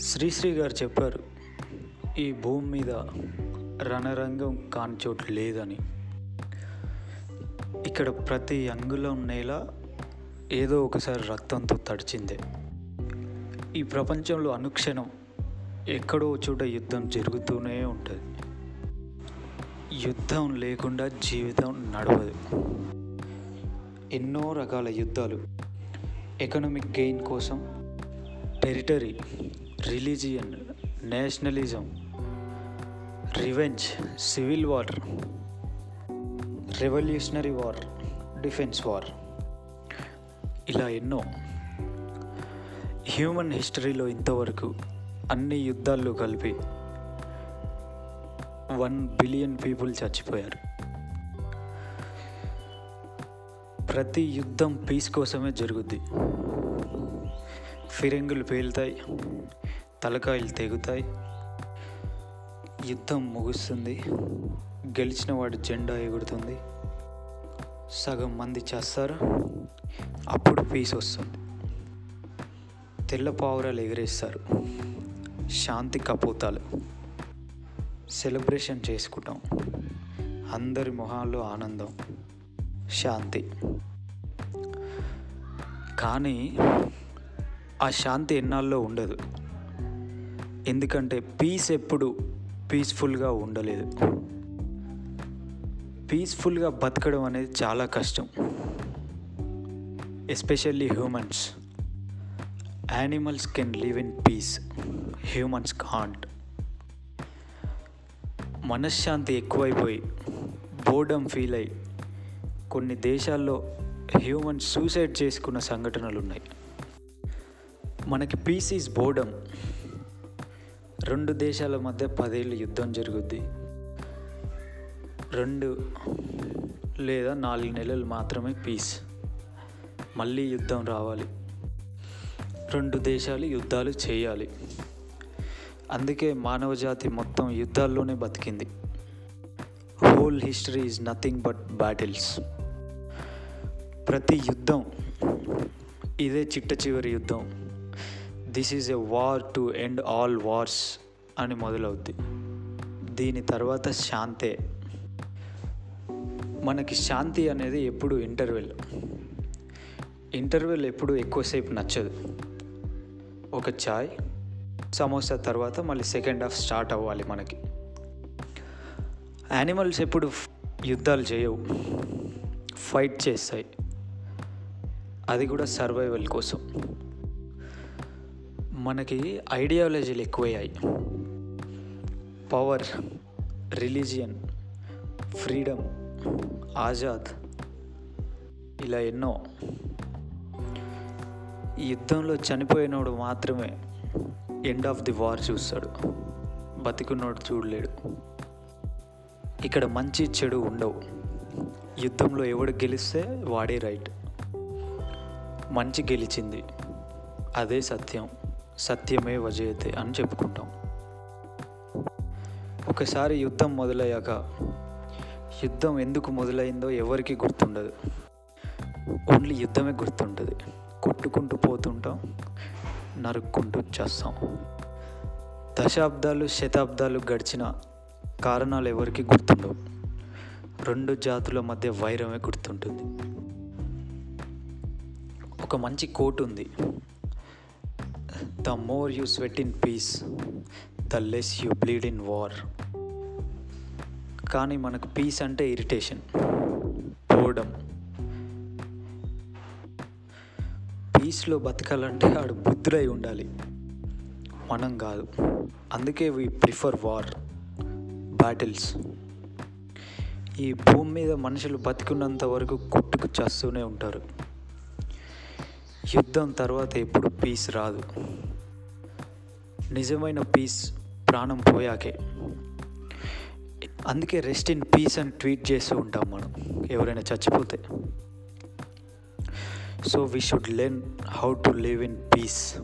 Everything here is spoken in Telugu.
శ్రీశ్రీ గారు చెప్పారు ఈ భూమి మీద రణరంగం కాని చోటు లేదని. ఇక్కడ ప్రతి అంగుళం నేల ఏదో ఒకసారి రక్తంతో తడిచిందే. ఈ ప్రపంచంలో అనుక్షణం ఎక్కడో చోట యుద్ధం జరుగుతూనే ఉంటుంది. యుద్ధం లేకుండా జీవితం నడవదు. ఎన్నో రకాల యుద్ధాలు ఎకనామిక్ గెయిన్ కోసం territory religion nationalism revenge civil war revolutionary war defence war. ఇలా ఎన్నో. హ్యూమన్ హిస్టరీలో ఇంతవరకు అన్ని యుద్ధాల్లో కలిపి వన్ బిలియన్ పీపుల్ చచ్చిపోయారు. ప్రతి యుద్ధం పీస్ కోసమే జరుగుద్ది. ఫిరంగులు పేలుతాయి. తలకాయలు తెగుతాయి. యుద్ధం ముగుస్తుంది. గెలిచిన వాడు జెండా ఎగురుతుంది. సగం మంది చేస్తారు? అప్పుడు పీస్ వస్తుంది. తెల్ల పావురాలు ఎగరేస్తారు. శాంతి కపోతాలు. సెలబ్రేషన్ చేసుకుంటాం. అందరి మొహాల్లో ఆనందం. శాంతి. కానీ ఆ శాంతి ఎన్నాళ్ళలో ఉండదు. ఎందుకంటే పీస్ ఎప్పుడు పీస్ఫుల్గా ఉండలేదు. పీస్ఫుల్గా బతకడం అనేది చాలా కష్టం. Especially humans animals can live in peace humans can't మనశ్శాంతి ఎక్కువైపోయి బోర్డమ్ ఫీల్ అయ్యి కొన్ని దేశాల్లో హ్యూమన్స్ సూసైడ్ చేసుకున్న సంఘటనలు ఉన్నాయి. మనకి పీస్ ఈజ్ బోర్డమ్ రెండు దేశాల మధ్య పదేళ్ళు యుద్ధం జరుగుద్ది. రెండు లేదా నాలుగు నెలలు మాత్రమే పీస్ మళ్ళీ యుద్ధం రావాలి. రెండు దేశాలు యుద్ధాలు చేయాలి. అందుకే మానవ జాతి మొత్తం యుద్ధాల్లోనే బతికింది. Whole history is nothing but battles ప్రతి యుద్ధం ఇదే చిట్ట చివరి యుద్ధం. This is a war to end all wars అని మొదలవుద్ది. దీని తర్వాత శాంతే. మనకి శాంతి అనేది ఎప్పుడు ఇంటర్వెల్ ఇంటర్వెల్ ఎప్పుడు ఎక్కువసేపు నచ్చదు. ఒక చాయ్ సమోసా తర్వాత మళ్ళీ సెకండ్ హాఫ్ స్టార్ట్ అవ్వాలి మనకి. యానిమల్స్ ఎప్పుడు యుద్ధాలు చేయవు. ఫైట్ చేస్తాయి. అది కూడా సర్వైవల్ కోసం. మనకి ఐడియాలజీలు ఎక్కువయ్యాయి. పవర్ రిలీజియన్ ఫ్రీడమ్ ఆజాద్ ఇలా ఎన్నో. యుద్ధంలో చనిపోయినోడు మాత్రమే ఎండ్ ఆఫ్ ది వార్ చూస్తాడు. బతికున్నోడు చూడలేడు. ఇక్కడ మంచి చెడు ఉండవు. యుద్ధంలో ఎవడు గెలిస్తే వాడే రైట్ మంచి గెలిచింది. అదే సత్యం. సత్యమే వజయతే అని చెప్పుకుంటాం. ఒకసారి యుద్ధం మొదలయ్యాక యుద్ధం ఎందుకు మొదలైందో ఎవరికి గుర్తుండదు. ఓన్లీ యుద్ధమే గుర్తుంటుంది. కొట్టుకుంటూ పోతుంటాం నరుక్కుంటూ చేస్తాం దశాబ్దాలు శతాబ్దాలు గడిచిన కారణాలు ఎవరికి గుర్తుండవు. రెండు జాతుల మధ్య వైరమే గుర్తుంటుంది. ఒక మంచి కోట్ ఉంది. The more you sweat in peace the less you bleed in war కానీ మనకు పీస్ అంటే ఇరిటేషన్ బోర్డమ్ పీస్లో బతకాలంటే ఆడు బుద్ధుడై ఉండాలి. మనం కాదు. అందుకే వీ ప్రిఫర్ వార్ బ్యాటిల్స్ ఈ భూమి మీద మనుషులు బతికున్నంత వరకు కొట్టుకు చేస్తూనే ఉంటారు. యుద్ధం తర్వాత ఎప్పుడు పీస్ రాదు. నిజమైన పీస్ ప్రాణం పోయాకే. అందుకే రెస్ట్ ఇన్ పీస్ అని ట్వీట్ చేస్తూ ఉంటాం మనం ఎవరైనా చచ్చిపోతే. So we should learn how to live in peace